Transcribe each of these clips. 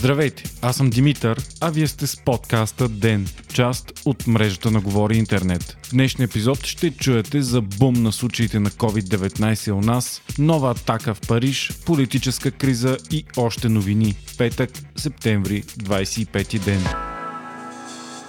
Здравейте, аз съм Димитър, а вие сте с подкаста ДЕН, част от мрежата на Говори Интернет. В днешния епизод ще чуете за бум на случаите на COVID-19 у нас, нова атака в Париж, политическа криза и още новини. Петък, септември, 25 ден.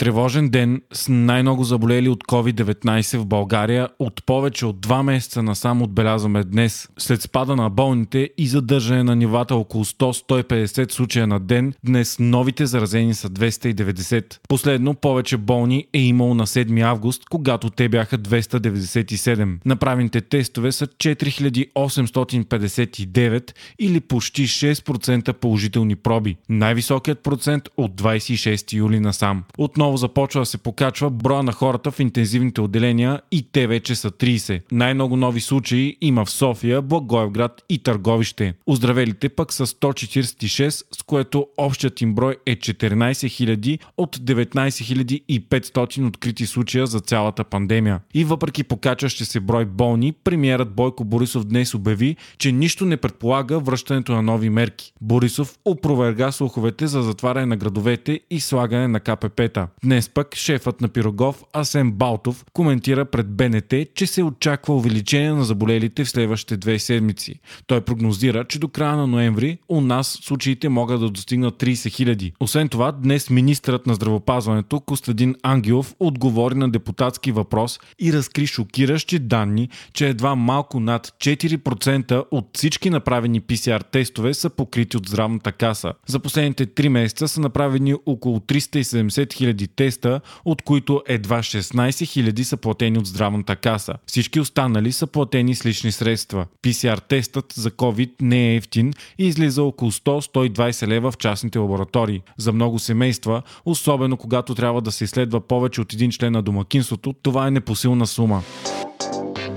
Тревожен ден с най-много заболели от COVID-19 в България от повече от 2 месеца насам отбелязваме днес. След спада на болните и задържане на нивата около 100-150 случая на ден, днес новите заразени са 290. Последно повече болни е имало на 7 август, когато те бяха 297. Направените тестове са 4859 или почти 6% положителни проби. Най-високият процент от 26 юли насам. Отново отново започва да се покачва броя на хората в интензивните отделения и те вече са 30. Най-много нови случаи има в София, Благоевград и Търговище. Оздравелите пък са 146, с което общият им брой е 14 000 от 19 500 открити случая за цялата пандемия. И въпреки покачващи се брой болни, премиерът Бойко Борисов днес обяви, че нищо не предполага връщането на нови мерки. Борисов опроверга слуховете за затваряне на градовете и слагане на КПП-та. Днес пък шефът на Пирогов Асен Балтов коментира пред БНТ, че се очаква увеличение на заболелите в следващите две седмици. Той прогнозира, че до края на ноември у нас случаите могат да достигнат 30 хиляди. Освен това, днес министърът на здравопазването Костадин Ангелов отговори на депутатски въпрос и разкри шокиращи данни, че едва малко над 4% от всички направени PCR тестове са покрити от здравната каса. За последните 3 месеца са направени около 370 хиляди теста, от които едва 16 000 са платени от здравната каса. Всички останали са платени с лични средства. PCR тестът за COVID не е ефтин и излиза около 100-120 лева в частните лаборатории. За много семейства, особено когато трябва да се изследва повече от един член на домакинството, това е непосилна сума.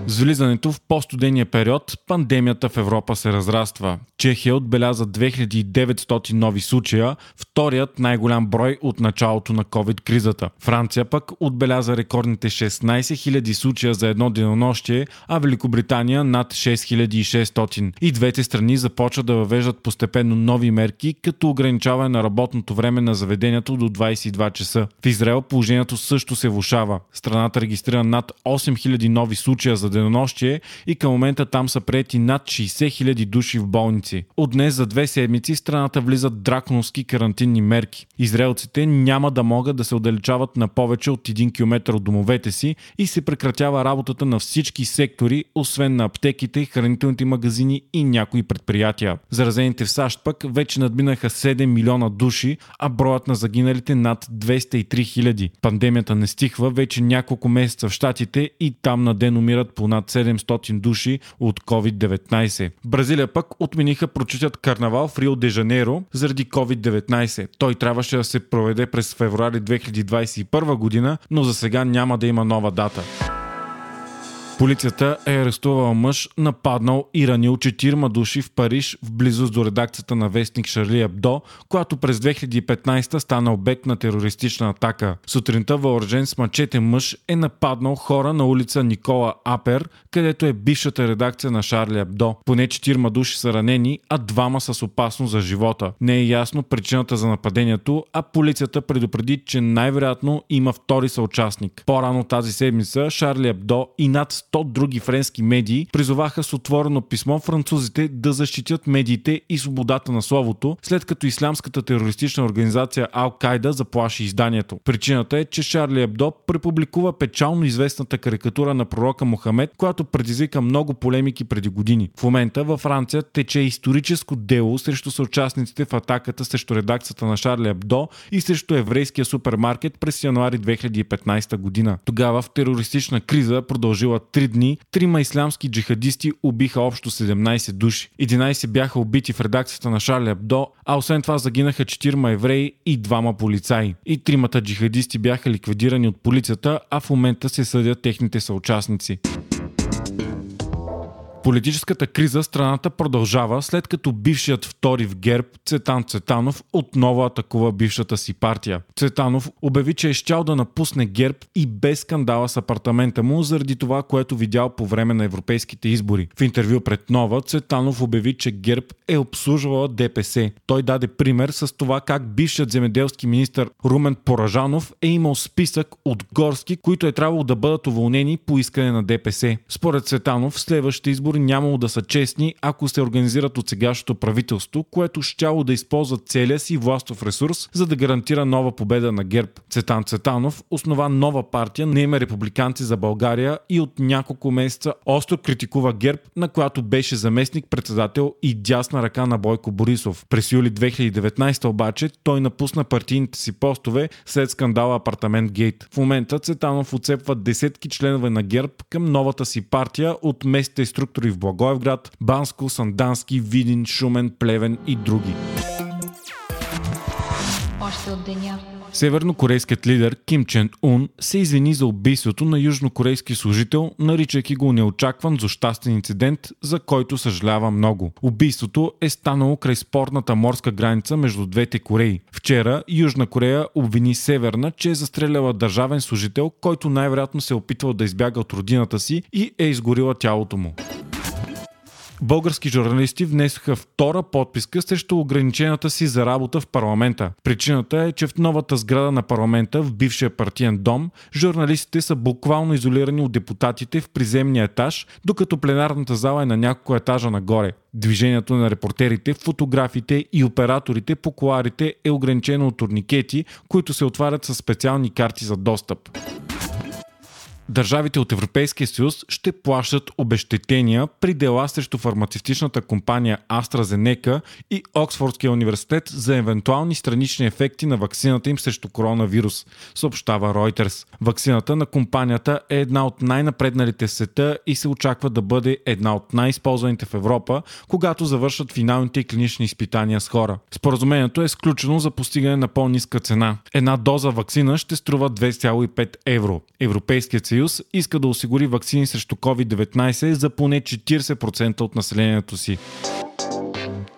С влизането в по-студения период, пандемията в Европа се разраства. Чехия отбеляза 2900 нови случая, вторият най-голям брой от началото на COVID-кризата. Франция пък отбеляза рекордните 16 000 случая за едно денонощие, а Великобритания над 6600. И двете страни започват да въвеждат постепенно нови мерки, като ограничаване на работното време на заведението до 22 часа. В Израел положението също се влушава. Страната регистрира над 8000 нови случая за денонощие и към момента там са прети над 60 000 души в болници. От днес за две седмици страната влизат драконовски карантинни мерки. Израелците няма да могат да се отдалечават на повече от 1 км от домовете си и се прекратява работата на всички сектори, освен на аптеките, хранителните магазини и някои предприятия. Заразените в САЩ пък вече надминаха 7 милиона души, а броят на загиналите над 203 хиляди. Пандемията не стихва вече няколко месеца в Штатите и там на ден умират по над 700 души от COVID-19. Бразилия пък отмениха прочитат карнавал в Рио де Жанейро заради COVID-19. Той трябваше да се проведе през февруари 2021 година, но за сега няма да има нова дата. Полицията е арестувала мъж, нападнал и ранил четирма души в Париж в близост до редакцията на вестник Шарли Абдо, която през 2015 стана обект на терористична атака. Сутринта въоръжен с мачете мъж е нападнал хора на улица Никола Апер, където е бившата редакция на Шарли Абдо. Поне четирма души са ранени, а двама са с опасност за живота. Не е ясно причината за нападението, а полицията предупреди, че най-вероятно има втори съучастник. По-рано тази седмица Шарли Абдо и над 100 други френски медии призоваха с отворено писмо французите да защитят медиите и свободата на словото, след като ислямската терористична организация Ал-Кайда заплаши изданието. Причината е, че Шарли Ебдо препубликува печално известната карикатура на пророка Мохамед, която предизвика много полемики преди години. В момента във Франция тече историческо дело срещу съучастниците в атаката срещу редакцията на Шарли Ебдо и срещу еврейския супермаркет през януари 2015 година. Тогава в терористична криза продължила три дни трима ислямски джихадисти убиха общо 17 души. 11 бяха убити в редакцията на Шарли Абдо, а освен това загинаха 4 евреи и двама полицаи. И тримата джихадисти бяха ликвидирани от полицията, а в момента се съдят техните съучастници. Политическата криза страната продължава след като бившият втори в ГЕРБ Цетан Цетанов отново атакува бившата си партия. Цетанов обяви, че е щял да напусне ГЕРБ и без скандала с апартамента му заради това, което видял по време на европейските избори. В интервю пред Нова Цетанов обяви, че ГЕРБ е обслужвала ДПС. Той даде пример с това как бившият земеделски министр Румен Поражанов е имал списък от горски, които е трябвало да бъдат уволнени по искане на ДПС. Според Цетанов, следващите избори нямало да са честни, ако се организират от сегашното правителство, което щяло да използва целия си властов ресурс, за да гарантира нова победа на ГЕРБ. Цетан Цетанов основа нова партия на име Републиканци за България и от няколко месеца остро критикува ГЕРБ, на която беше заместник председател и дясна ръка на Бойко Борисов. През юли 2019 обаче той напусна партийните си постове след скандала Апартамент Гейт. В момента Цетанов отцепва десетки членове на ГЕРБ към новата си партия от местните структури в Благоевград, Банско, Сандански, Видин, Шумен, Плевен и други. Още от деня. Севернокорейският лидер Ким Чен Ун се извини за убийството на южнокорейски служител, наричайки го неочакван злощастен инцидент, за който съжалява много. Убийството е станало край спорната морска граница между двете Кореи. Вчера Южна Корея обвини Северна, че е застреляла държавен служител, който най-вероятно се е опитвал да избяга от родината си и е изгорила тялото му български журналисти внесоха втора подписка срещу ограничената си за работа в парламента. Причината е, че в новата сграда на парламента, в бившия партиен дом, журналистите са буквално изолирани от депутатите в приземния етаж, докато пленарната зала е на няколко етажа нагоре. Движението на репортерите, фотографите и операторите по коларите е ограничено от турникети, които се отварят с специални карти за достъп. Държавите от Европейския съюз ще плащат обещетения при дела срещу фармацевтичната компания AstraZeneca и Оксфордския университет за евентуални странични ефекти на вакцината им срещу коронавирус, съобщава Reuters. Вакцината на компанията е една от най-напредналите в света и се очаква да бъде една от най-използваните в Европа, когато завършат финалните клинични изпитания с хора. Споразумението е сключено за постигане на по-ниска цена. Една доза вакцина ще струва 2,5 евро. Европейският съюз иска да осигури вакцини срещу COVID-19 за поне 40% от населението си.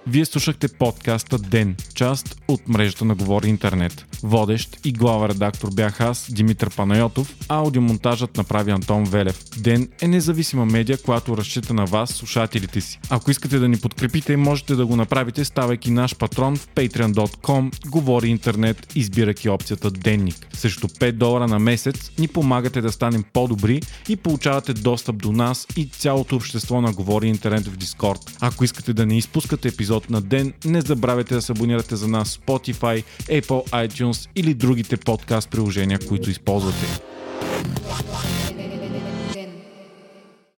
Вие слушахте подкаста Ден, част от мрежата на Говори Интернет. Водещ и глава редактор бях аз, Димитър Панайотов, аудиомонтажът направи Антон Велев. Ден е независима медия, която разчита на вас, слушателите си. Ако искате да ни подкрепите, можете да го направите, ставайки наш патрон в patreon.com, Говори Интернет, избирайки опцията Денник. Срещу 5 долара на месец ни помагате да станем по-добри и получавате достъп до нас и цялото общество на Говори Интернет в Дискорд. Ако искате да не изпускате епизод епизод на ден. Не забравяйте да се абонирате за нас Spotify, Apple iTunes или другите подкаст приложения, които използвате.